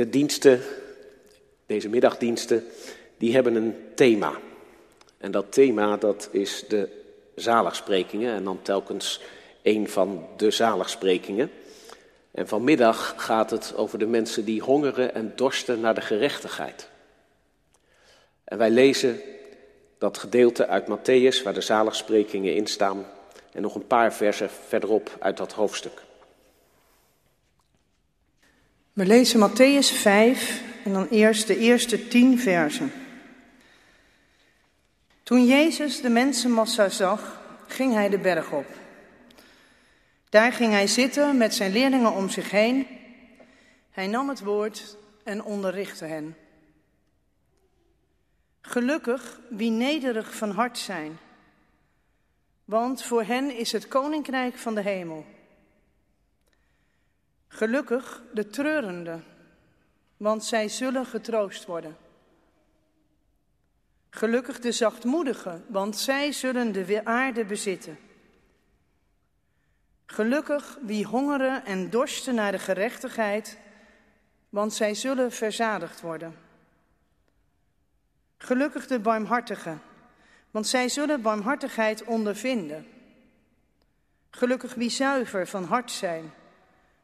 De diensten, deze middagdiensten, die hebben een thema. En dat thema dat is de zaligsprekingen en dan telkens een van de zaligsprekingen. En vanmiddag gaat het over de mensen die hongeren en dorsten naar de gerechtigheid. En wij lezen dat gedeelte uit Matthäus waar de zaligsprekingen in staan en nog een paar versen verderop uit dat hoofdstuk. We lezen Matthäus 5 en dan eerst de eerste tien versen. Toen Jezus de mensenmassa zag, ging hij de berg op. Daar ging hij zitten met zijn leerlingen om zich heen. Hij nam het woord en onderrichtte hen. Gelukkig wie nederig van hart zijn, want voor hen is het koninkrijk van de hemel. Gelukkig de treurenden, want zij zullen getroost worden. Gelukkig de zachtmoedigen, want zij zullen de aarde bezitten. Gelukkig wie hongeren en dorsten naar de gerechtigheid, want zij zullen verzadigd worden. Gelukkig de barmhartigen, want zij zullen barmhartigheid ondervinden. Gelukkig wie zuiver van hart zijn,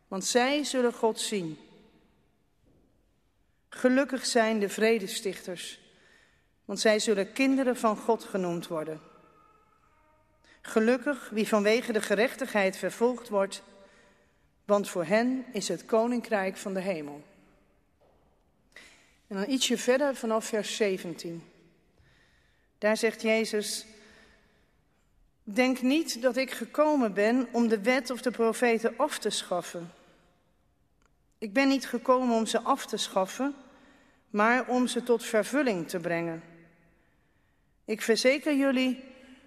want zij zullen God zien. Gelukkig zijn de vredestichters want zij zullen kinderen van God genoemd worden. Gelukkig wie vanwege de gerechtigheid vervolgd wordt, want voor hen is het koninkrijk van de hemel. En dan ietsje verder vanaf vers 17. Daar zegt Jezus, denk niet dat ik gekomen ben om de wet of de profeten af te schaffen. Ik ben niet gekomen om ze af te schaffen, maar om ze tot vervulling te brengen. Ik verzeker jullie,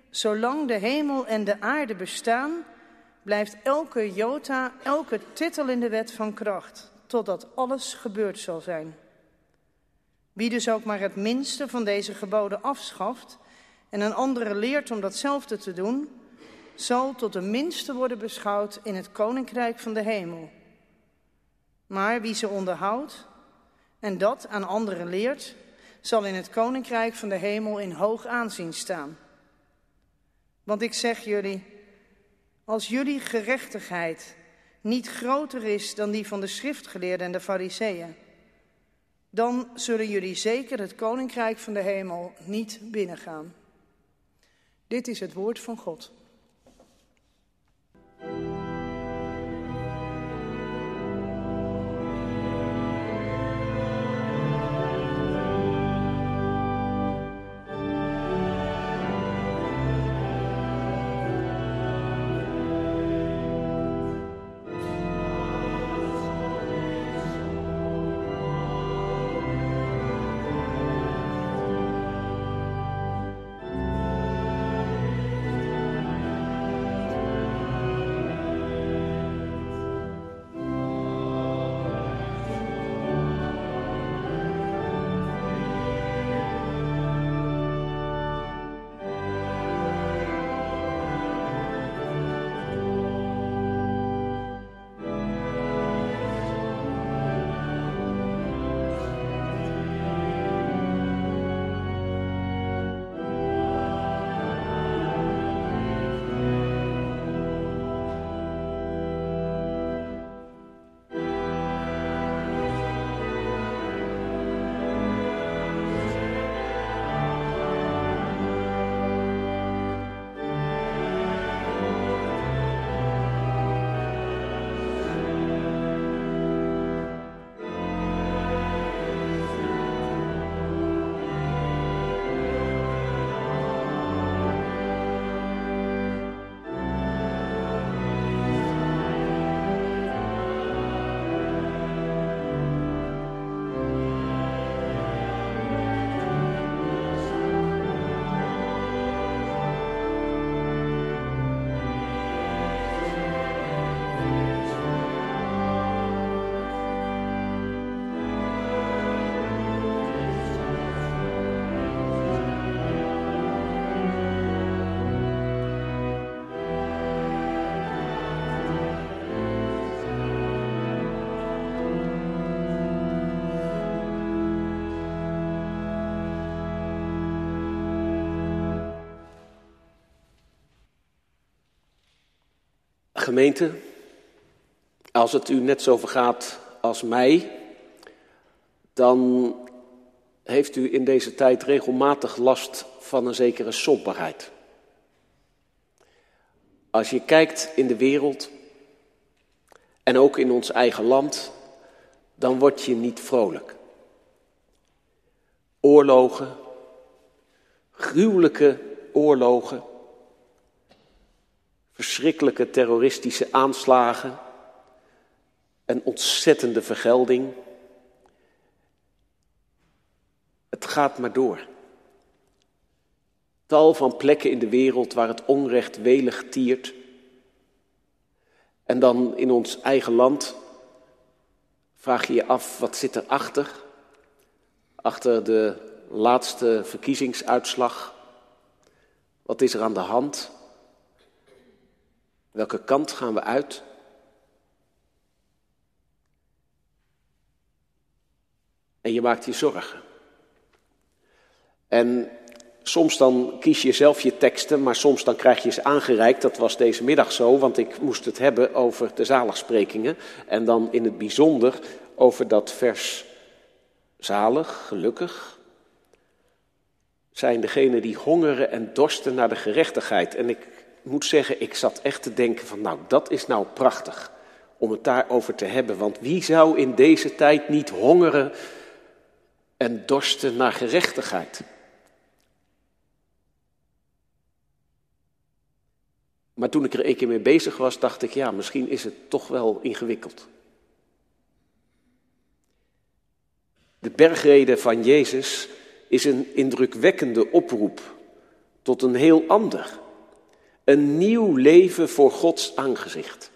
zolang de hemel en de aarde bestaan, blijft elke jota, elke titel in de wet van kracht, totdat alles gebeurd zal zijn. Wie dus ook maar het minste van deze geboden afschaft en een andere leert om datzelfde te doen, zal tot de minste worden beschouwd in het koninkrijk van de hemel. Maar wie ze onderhoudt en dat aan anderen leert, zal in het koninkrijk van de hemel in hoog aanzien staan. Want ik zeg jullie, als jullie gerechtigheid niet groter is dan die van de schriftgeleerden en de fariseeën, dan zullen jullie zeker het koninkrijk van de hemel niet binnengaan. Dit is het woord van God. Gemeente, als het u net zo vergaat als mij, dan heeft u in deze tijd regelmatig last van een zekere somberheid. Als je kijkt in de wereld en ook in ons eigen land, dan word je niet vrolijk. Oorlogen, gruwelijke oorlogen, verschrikkelijke terroristische aanslagen, een ontzettende vergelding. Het gaat maar door. Tal van plekken in de wereld waar het onrecht welig tiert. En dan in ons eigen land vraag je je af, wat zit erachter? Achter de laatste verkiezingsuitslag. Wat is er aan de hand? Welke kant gaan we uit? En je maakt je zorgen. En soms dan kies je zelf je teksten, maar soms dan krijg je ze aangereikt. Dat was deze middag zo, want ik moest het hebben over de zaligsprekingen. En dan in het bijzonder over dat vers zalig, gelukkig, zijn degenen die hongeren en dorsten naar de gerechtigheid. En ik moet zeggen, ik zat echt te denken van nou, dat is nou prachtig om het daarover te hebben. Want wie zou in deze tijd niet hongeren en dorsten naar gerechtigheid? Maar toen ik er een keer mee bezig was, dacht ik, ja, misschien is het toch wel ingewikkeld. De bergrede van Jezus is een indrukwekkende oproep tot een heel ander, een nieuw leven voor Gods aangezicht.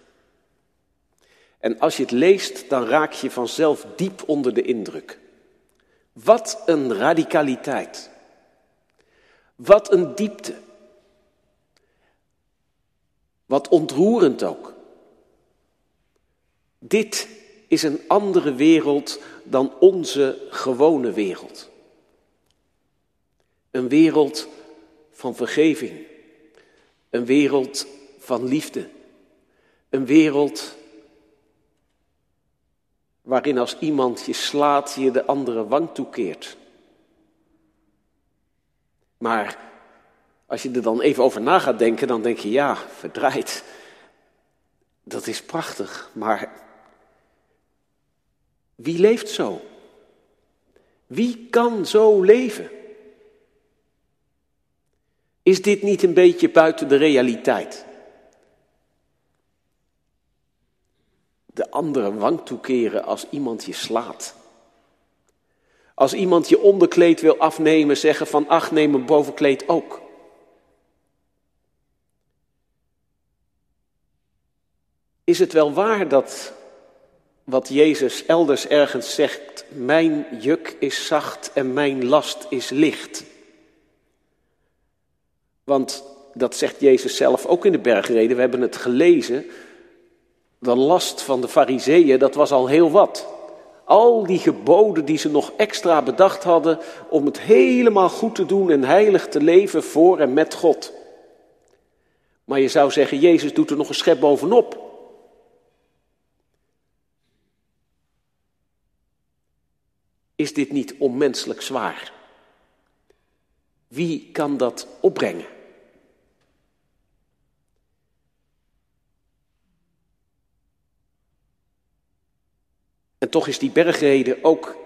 En als je het leest, dan raak je vanzelf diep onder de indruk. Wat een radicaliteit. Wat een diepte. Wat ontroerend ook. Dit is een andere wereld dan onze gewone wereld. Een wereld van vergeving. Een wereld van liefde. Een wereld waarin als iemand je slaat, je de andere wang toekeert. Maar als je er dan even over na gaat denken, dan denk je ja, verdraaid. Dat is prachtig, maar wie leeft zo? Wie kan zo leven? Is dit niet een beetje buiten de realiteit? De andere wang toekeren als iemand je slaat. Als iemand je onderkleed wil afnemen, zeggen van ach, neem mijn bovenkleed ook. Is het wel waar dat wat Jezus elders ergens zegt, mijn juk is zacht en mijn last is licht? Want dat zegt Jezus zelf ook in de bergreden, we hebben het gelezen. De last van de fariseeën, dat was al heel wat. Al die geboden die ze nog extra bedacht hadden om het helemaal goed te doen en heilig te leven voor en met God. Maar je zou zeggen, Jezus doet er nog een schep bovenop. Is dit niet onmenselijk zwaar? Wie kan dat opbrengen? En toch is die bergrede ook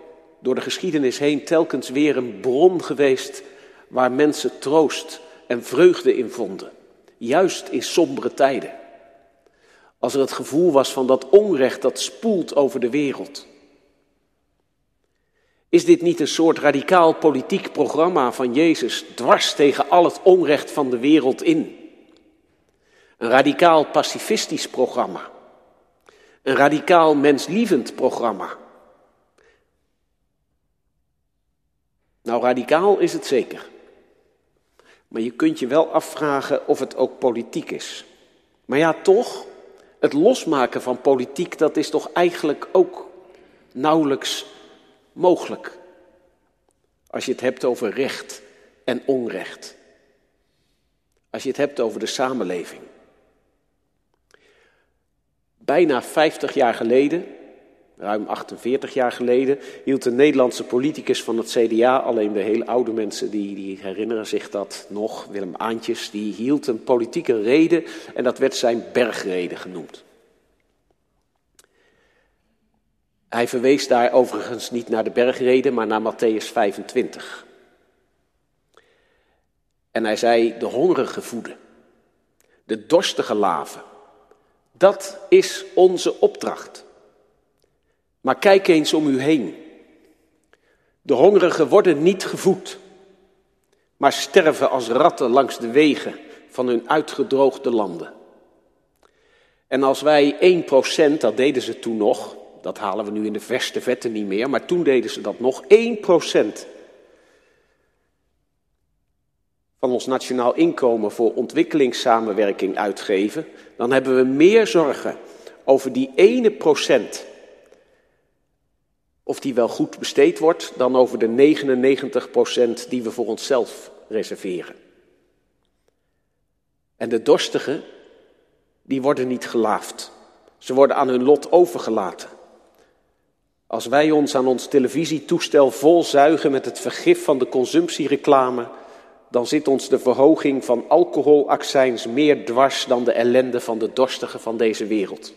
door de geschiedenis heen telkens weer een bron geweest waar mensen troost en vreugde in vonden. Juist in sombere tijden. Als er het gevoel was van dat onrecht dat spoelt over de wereld. Is dit niet een soort radicaal politiek programma van Jezus dwars tegen al het onrecht van de wereld in? Een radicaal pacifistisch programma. Een radicaal menslievend programma. Nou, radicaal is het zeker. Maar je kunt je wel afvragen of het ook politiek is. Maar ja, toch, het losmaken van politiek, dat is toch eigenlijk ook nauwelijks mogelijk. Als je het hebt over recht en onrecht. Als je het hebt over de samenleving. Bijna 50 jaar geleden, ruim 48 jaar geleden, hield een Nederlandse politicus van het CDA, alleen de hele oude mensen die, die herinneren zich dat nog, Willem Aantjes, die hield een politieke rede en dat werd zijn bergrede genoemd. Hij verwees daar overigens niet naar de bergrede, maar naar Matthäus 25. En hij zei: De hongerige voeden, de dorstige laven. Dat is onze opdracht. Maar kijk eens om u heen. De hongerigen worden niet gevoed, maar sterven als ratten langs de wegen van hun uitgedroogde landen. En als wij 1%, dat deden ze toen nog, dat halen we nu in de verste vetten niet meer, maar toen deden ze dat nog, 1% van ons nationaal inkomen voor ontwikkelingssamenwerking uitgeven, dan hebben we meer zorgen over die ene procent. Of die wel goed besteed wordt, dan over de 99 procent die we voor onszelf reserveren. En de dorstigen, die worden niet gelaafd. Ze worden aan hun lot overgelaten. Als wij ons aan ons televisietoestel vol zuigen met het vergif van de consumptiereclame, dan zit ons de verhoging van alcoholaccijns meer dwars dan de ellende van de dorstigen van deze wereld.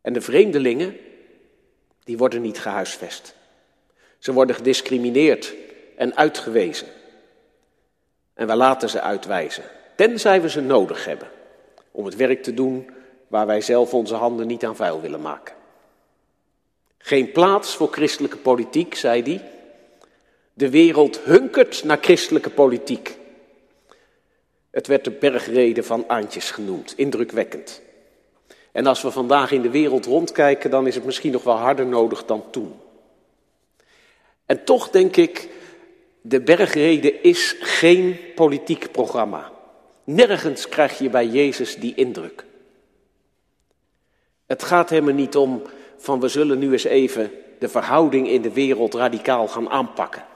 En de vreemdelingen, die worden niet gehuisvest. Ze worden gediscrimineerd en uitgewezen. En wij laten ze uitwijzen, tenzij we ze nodig hebben om het werk te doen waar wij zelf onze handen niet aan vuil willen maken. Geen plaats voor christelijke politiek, zei hij. De wereld hunkert naar christelijke politiek. Het werd de bergrede van Aantjes genoemd, indrukwekkend. En als we vandaag in de wereld rondkijken, dan is het misschien nog wel harder nodig dan toen. En toch denk ik, de bergrede is geen politiek programma. Nergens krijg je bij Jezus die indruk. Het gaat hem er niet om van we zullen nu eens even de verhouding in de wereld radicaal gaan aanpakken.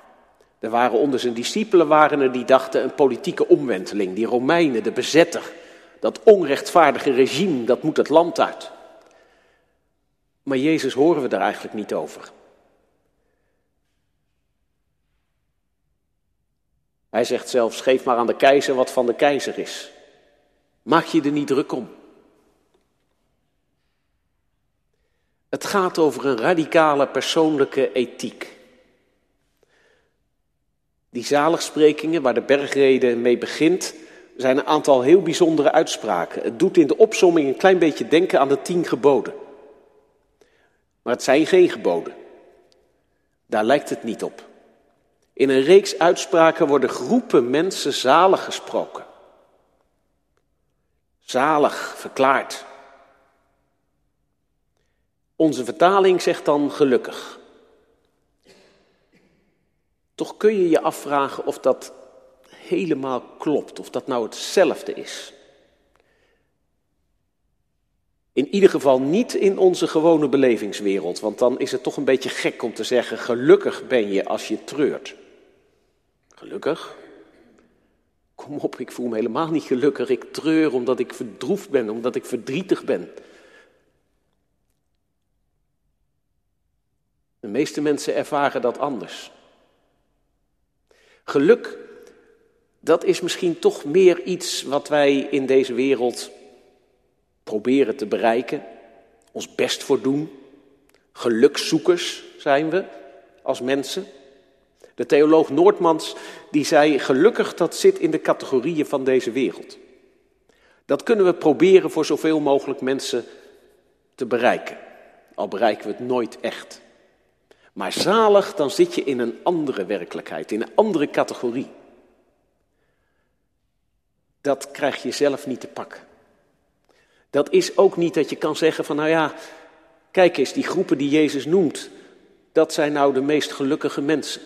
Er waren onder zijn discipelen waren er die dachten een politieke omwenteling. Die Romeinen, de bezetter, dat onrechtvaardige regime, dat moet het land uit. Maar Jezus horen we daar eigenlijk niet over. Hij zegt zelfs, geef maar aan de keizer wat van de keizer is. Maak je er niet druk om. Het gaat over een radicale persoonlijke ethiek. Die zaligsprekingen, waar de bergrede mee begint, zijn een aantal heel bijzondere uitspraken. Het doet in de opsomming een klein beetje denken aan de tien geboden. Maar het zijn geen geboden. Daar lijkt het niet op. In een reeks uitspraken worden groepen mensen zalig gesproken. Zalig verklaard. Onze vertaling zegt dan gelukkig. Toch kun je je afvragen of dat helemaal klopt, of dat nou hetzelfde is. In ieder geval niet in onze gewone belevingswereld, want dan is het toch een beetje gek om te zeggen: gelukkig ben je als je treurt. Gelukkig? Kom op, ik voel me helemaal niet gelukkig. Ik treur omdat ik verdroefd ben, omdat ik verdrietig ben. De meeste mensen ervaren dat anders. Geluk, dat is misschien toch meer iets wat wij in deze wereld proberen te bereiken, ons best voor doen. Gelukzoekers zijn we als mensen. De theoloog Noordmans die zei: gelukkig dat zit in de categorieën van deze wereld. Dat kunnen we proberen voor zoveel mogelijk mensen te bereiken, al bereiken we het nooit echt. Maar zalig, dan zit je in een andere werkelijkheid, in een andere categorie. Dat krijg je zelf niet te pakken. Dat is ook niet dat je kan zeggen van, nou ja, kijk eens, die groepen die Jezus noemt, dat zijn nou de meest gelukkige mensen.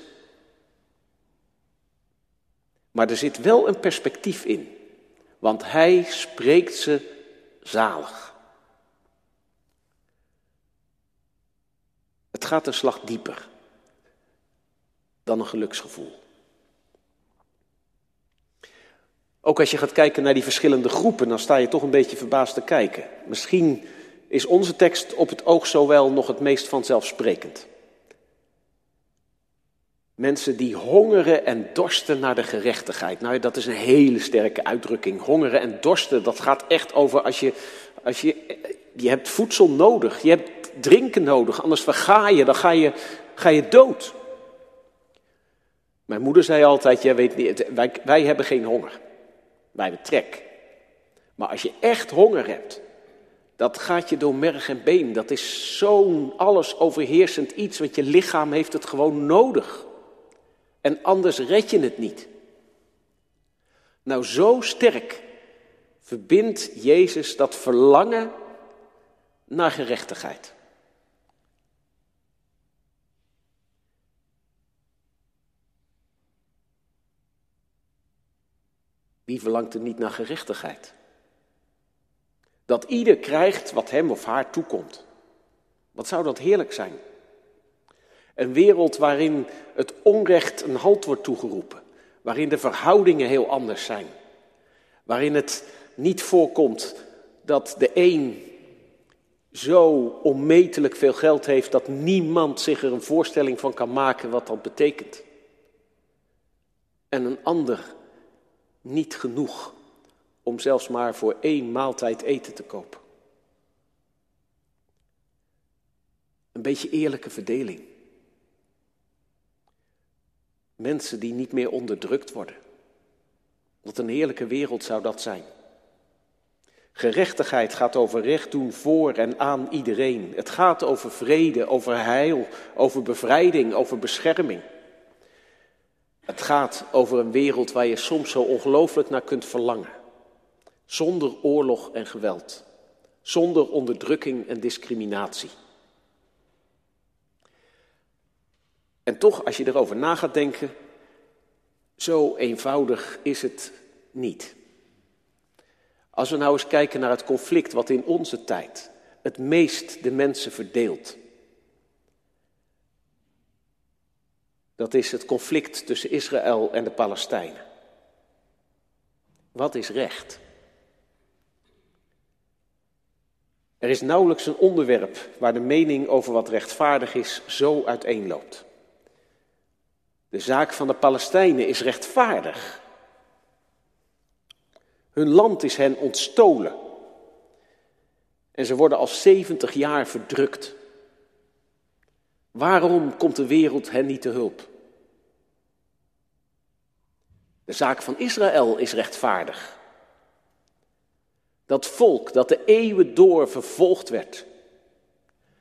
Maar er zit wel een perspectief in, want hij spreekt ze zalig. Het gaat een slag dieper dan een geluksgevoel. Ook als je gaat kijken naar die verschillende groepen, dan sta je toch een beetje verbaasd te kijken. Misschien is onze tekst op het oog zowel nog het meest vanzelfsprekend. Mensen die hongeren en dorsten naar de gerechtigheid. Nou, dat is een hele sterke uitdrukking. Hongeren en dorsten, dat gaat echt over als je, als je, je hebt voedsel nodig, je hebt drinken nodig, anders verga je, dan ga je, ga je dood. Mijn moeder zei altijd, jij weet niet, wij, wij hebben geen honger, wij hebben trek. Maar als je echt honger hebt, dat gaat je door merg en been. Dat is zo'n alles overheersend iets, want je lichaam heeft het gewoon nodig. En anders red je het niet. Nou, zo sterk verbindt Jezus dat verlangen naar gerechtigheid. Wie verlangt er niet naar gerechtigheid? Dat ieder krijgt wat hem of haar toekomt. Wat zou dat heerlijk zijn? Een wereld waarin het onrecht een halt wordt toegeroepen, waarin de verhoudingen heel anders zijn, waarin het niet voorkomt dat de een zo onmetelijk veel geld heeft dat niemand zich er een voorstelling van kan maken wat dat betekent. En een ander niet genoeg om zelfs maar voor één maaltijd eten te kopen. Een beetje eerlijke verdeling. Mensen die niet meer onderdrukt worden. Wat een heerlijke wereld zou dat zijn. Gerechtigheid gaat over recht doen voor en aan iedereen. Het gaat over vrede, over heil, over bevrijding, over bescherming. Het gaat over een wereld waar je soms zo ongelooflijk naar kunt verlangen. Zonder oorlog en geweld. Zonder onderdrukking en discriminatie. En toch, als je erover na gaat denken, zo eenvoudig is het niet. Als we nou eens kijken naar het conflict wat in onze tijd het meest de mensen verdeelt. Dat is het conflict tussen Israël en de Palestijnen. Wat is recht? Er is nauwelijks een onderwerp waar de mening over wat rechtvaardig is zo uiteenloopt. De zaak van de Palestijnen is rechtvaardig. Hun land is hen ontstolen. En ze worden al 70 jaar verdrukt. Waarom komt de wereld hen niet te hulp? De zaak van Israël is rechtvaardig. Dat volk dat de eeuwen door vervolgd werd,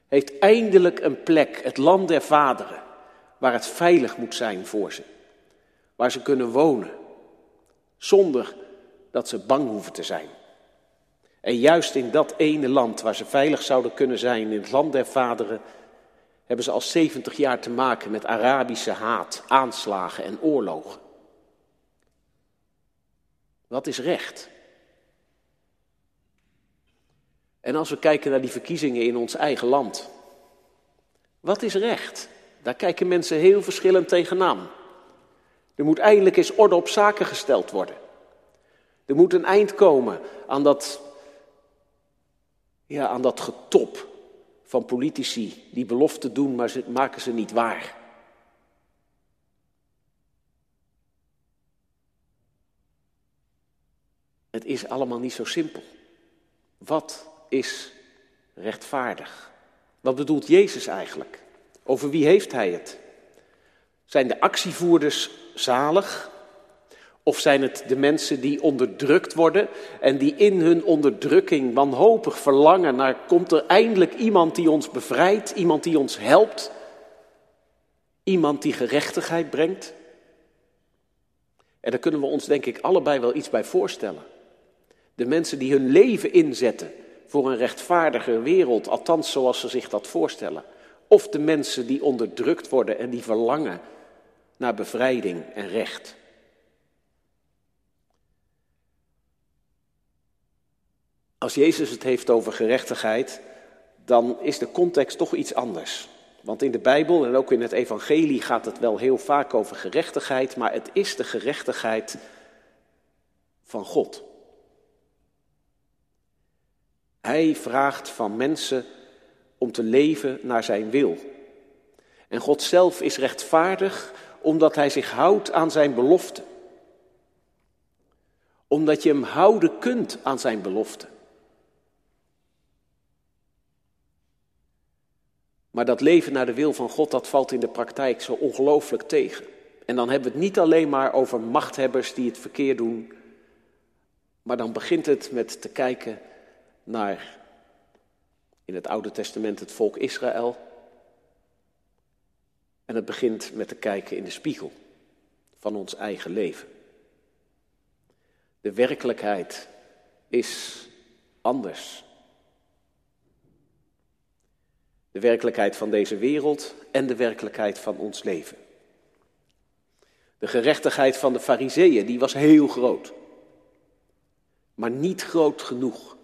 heeft eindelijk een plek, het land der vaderen, waar het veilig moet zijn voor ze. Waar ze kunnen wonen, zonder dat ze bang hoeven te zijn. En juist in dat ene land waar ze veilig zouden kunnen zijn, in het land der vaderen, hebben ze al 70 jaar te maken met Arabische haat, aanslagen en oorlogen. Wat is recht? En als we kijken naar die verkiezingen in ons eigen land, wat is recht? Daar kijken mensen heel verschillend tegenaan. Er moet eindelijk eens orde op zaken gesteld worden. Er moet een eind komen aan dat, ja, aan dat getop van politici die beloften doen, maar ze maken ze niet waar. Het is allemaal niet zo simpel. Wat is rechtvaardig? Wat bedoelt Jezus eigenlijk? Over wie heeft hij het? Zijn de actievoerders zalig? Of zijn het de mensen die onderdrukt worden en die in hun onderdrukking wanhopig verlangen naar komt er eindelijk iemand die ons bevrijdt, iemand die ons helpt, iemand die gerechtigheid brengt? En daar kunnen we ons denk ik allebei wel iets bij voorstellen. De mensen die hun leven inzetten voor een rechtvaardiger wereld, althans zoals ze zich dat voorstellen. Of de mensen die onderdrukt worden en die verlangen naar bevrijding en recht. Als Jezus het heeft over gerechtigheid, dan is de context toch iets anders. Want in de Bijbel en ook in het Evangelie gaat het wel heel vaak over gerechtigheid, maar het is de gerechtigheid van God. Hij vraagt van mensen om te leven naar zijn wil. En God zelf is rechtvaardig omdat hij zich houdt aan zijn belofte. Omdat je hem houden kunt aan zijn belofte. Maar dat leven naar de wil van God, dat valt in de praktijk zo ongelooflijk tegen. En dan hebben we het niet alleen maar over machthebbers die het verkeerd doen, maar dan begint het met te kijken naar in het Oude Testament het volk Israël. En het begint met te kijken in de spiegel van ons eigen leven. De werkelijkheid is anders. De werkelijkheid van deze wereld en de werkelijkheid van ons leven. De gerechtigheid van de fariseeën, die was heel groot. Maar niet groot genoeg.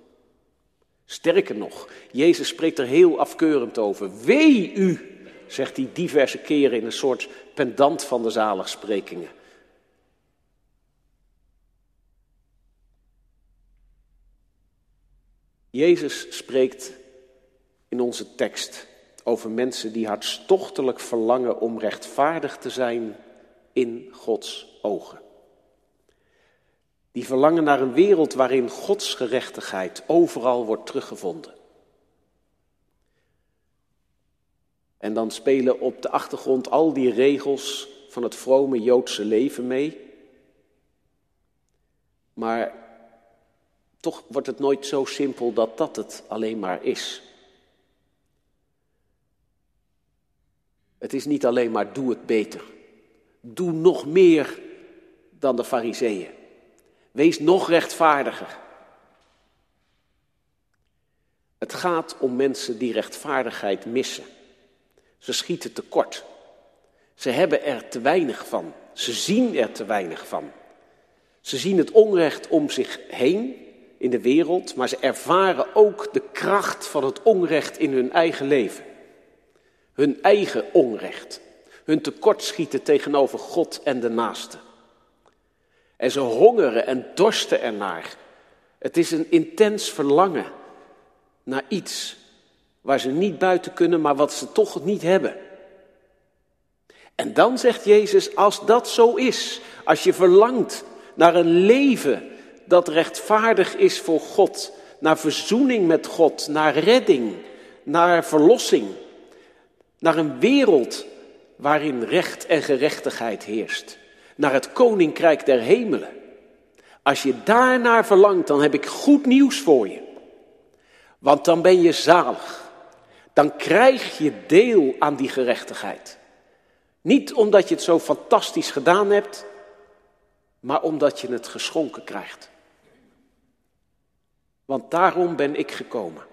Sterker nog, Jezus spreekt er heel afkeurend over. Wee u, zegt hij diverse keren in een soort pendant van de zaligsprekingen. Jezus spreekt in onze tekst over mensen die hartstochtelijk verlangen om rechtvaardig te zijn in Gods ogen. Die verlangen naar een wereld waarin Gods gerechtigheid overal wordt teruggevonden. En dan spelen op de achtergrond al die regels van het vrome Joodse leven mee. Maar toch wordt het nooit zo simpel dat dat het alleen maar is. Het is niet alleen maar doe het beter. Doe nog meer dan de fariseeën. Wees nog rechtvaardiger. Het gaat om mensen die rechtvaardigheid missen. Ze schieten tekort. Ze hebben er te weinig van. Ze zien er te weinig van. Ze zien het onrecht om zich heen in de wereld, maar ze ervaren ook de kracht van het onrecht in hun eigen leven. Hun eigen onrecht. Hun tekortschieten tegenover God en de naaste. En ze hongeren en dorsten ernaar. Het is een intens verlangen naar iets waar ze niet buiten kunnen, maar wat ze toch niet hebben. En dan zegt Jezus, als dat zo is, als je verlangt naar een leven dat rechtvaardig is voor God, naar verzoening met God, naar redding, naar verlossing, naar een wereld waarin recht en gerechtigheid heerst, naar het koninkrijk der hemelen. Als je daarnaar verlangt, dan heb ik goed nieuws voor je. Want dan ben je zalig dan krijg je deel aan die gerechtigheid. Niet omdat je het zo fantastisch gedaan hebt, maar omdat je het geschonken krijgt. Want daarom ben ik gekomen.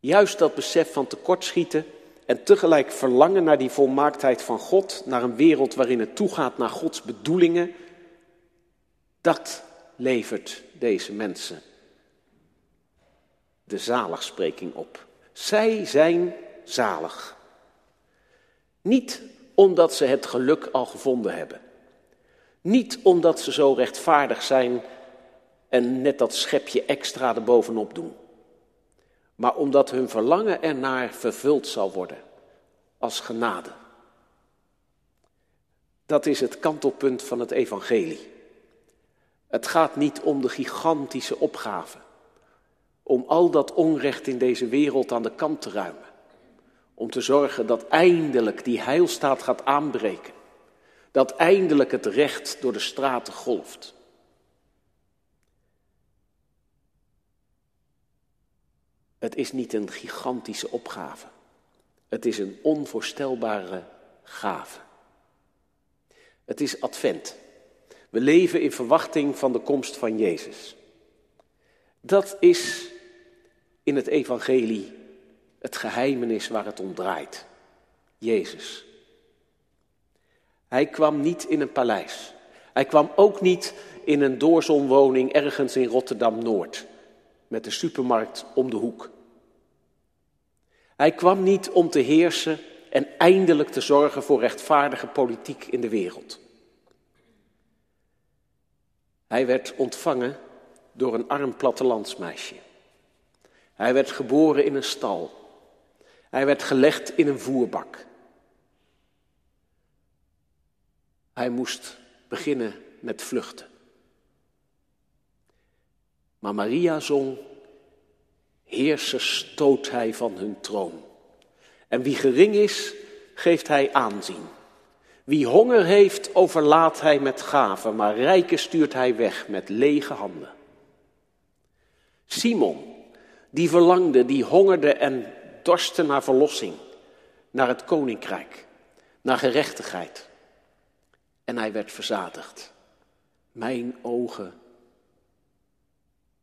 Juist dat besef van tekortschieten en tegelijk verlangen naar die volmaaktheid van God, naar een wereld waarin het toegaat naar Gods bedoelingen, dat levert deze mensen de zaligspreking op. Zij zijn zalig. Niet omdat ze het geluk al gevonden hebben. Niet omdat ze zo rechtvaardig zijn en net dat schepje extra erbovenop doen. Maar omdat hun verlangen ernaar vervuld zal worden als genade. Dat is het kantelpunt van het evangelie. Het gaat niet om de gigantische opgave om al dat onrecht in deze wereld aan de kant te ruimen. Om te zorgen dat eindelijk die heilstaat gaat aanbreken. Dat eindelijk het recht door de straten golft. Het is niet een gigantische opgave. Het is een onvoorstelbare gave. Het is advent. We leven in verwachting van de komst van Jezus. Dat is in het evangelie het geheimenis waar het om draait. Jezus. Hij kwam niet in een paleis. Hij kwam ook niet in een doorzonwoning ergens in Rotterdam-Noord. Met de supermarkt om de hoek. Hij kwam niet om te heersen en eindelijk te zorgen voor rechtvaardige politiek in de wereld. Hij werd ontvangen door een arm plattelandsmeisje. Hij werd geboren in een stal. Hij werd gelegd in een voerbak. Hij moest beginnen met vluchten. Maar Maria zong, heerser stoot hij van hun troon. En wie gering is, geeft hij aanzien. Wie honger heeft, overlaat hij met gaven, maar rijken stuurt hij weg met lege handen. Simon, die verlangde, die hongerde en dorstte naar verlossing, naar het koninkrijk, naar gerechtigheid. En hij werd verzadigd. Mijn ogen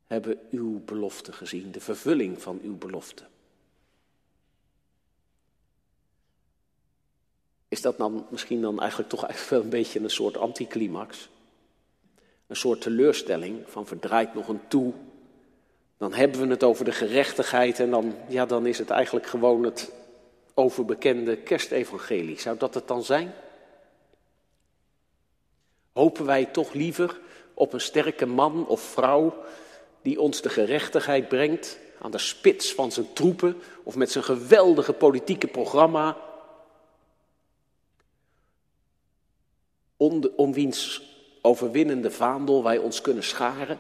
hebben uw belofte gezien, de vervulling van uw belofte. Is dat dan misschien dan eigenlijk toch eigenlijk wel een beetje een soort anticlimax? Een soort teleurstelling van verdraait nog een toe. Dan hebben we het over de gerechtigheid en dan, ja, dan is het eigenlijk gewoon het overbekende kerstevangelie. Zou dat het dan zijn? Hopen wij toch liever op een sterke man of vrouw die ons de gerechtigheid brengt aan de spits van zijn troepen of met zijn geweldige politieke programma om, wiens overwinnende vaandel wij ons kunnen scharen?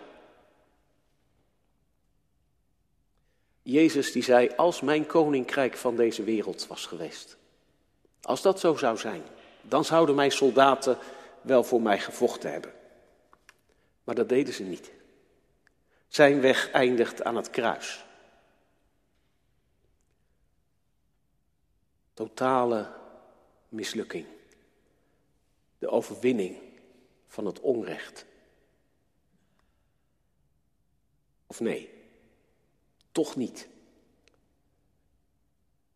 Jezus die zei, als mijn koninkrijk van deze wereld was geweest, als dat zo zou zijn, dan zouden mijn soldaten wel voor mij gevochten hebben. Maar dat deden ze niet. Zijn weg eindigt aan het kruis. Totale mislukking de overwinning van het onrecht. Of nee, toch niet.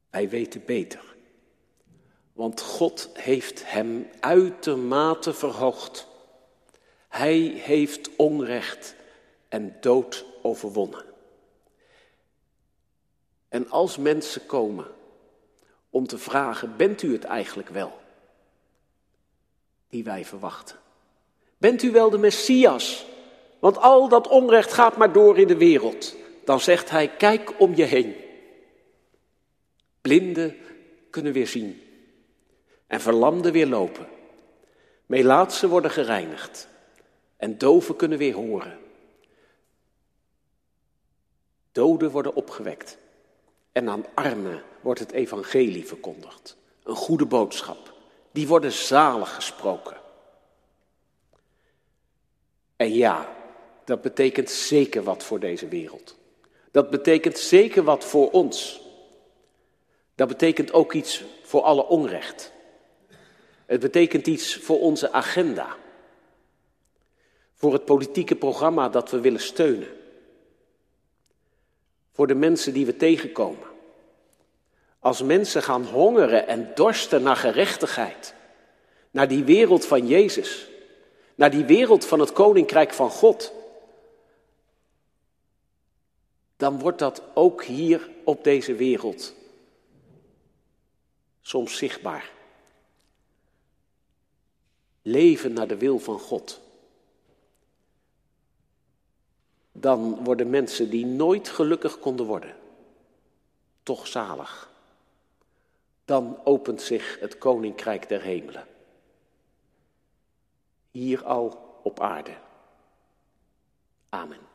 Wij weten beter. Want God heeft hem uitermate verhoogd. Hij heeft onrecht en dood overwonnen. En als mensen komen om te vragen: bent u het eigenlijk wel? die wij verwachten. Bent u wel de Messias? Want al dat onrecht gaat maar door in de wereld. Dan zegt hij, kijk om je heen. Blinden kunnen weer zien. En verlamden weer lopen. Melaatsen worden gereinigd. En doven kunnen weer horen. Doden worden opgewekt. En aan armen wordt het evangelie verkondigd. Een goede boodschap die worden zalig gesproken. En ja, dat betekent zeker wat voor deze wereld. Dat betekent zeker wat voor ons. Dat betekent ook iets voor alle onrecht. Het betekent iets voor onze agenda. Voor het politieke programma dat we willen steunen. Voor de mensen die we tegenkomen. Als mensen gaan hongeren en dorsten naar gerechtigheid, naar die wereld van Jezus, naar die wereld van het koninkrijk van God, dan wordt dat ook hier op deze wereld soms zichtbaar. Leven naar de wil van God. Dan worden mensen die nooit gelukkig konden worden, toch zalig dan opent zich het koninkrijk der hemelen. Hier al op aarde. Amen.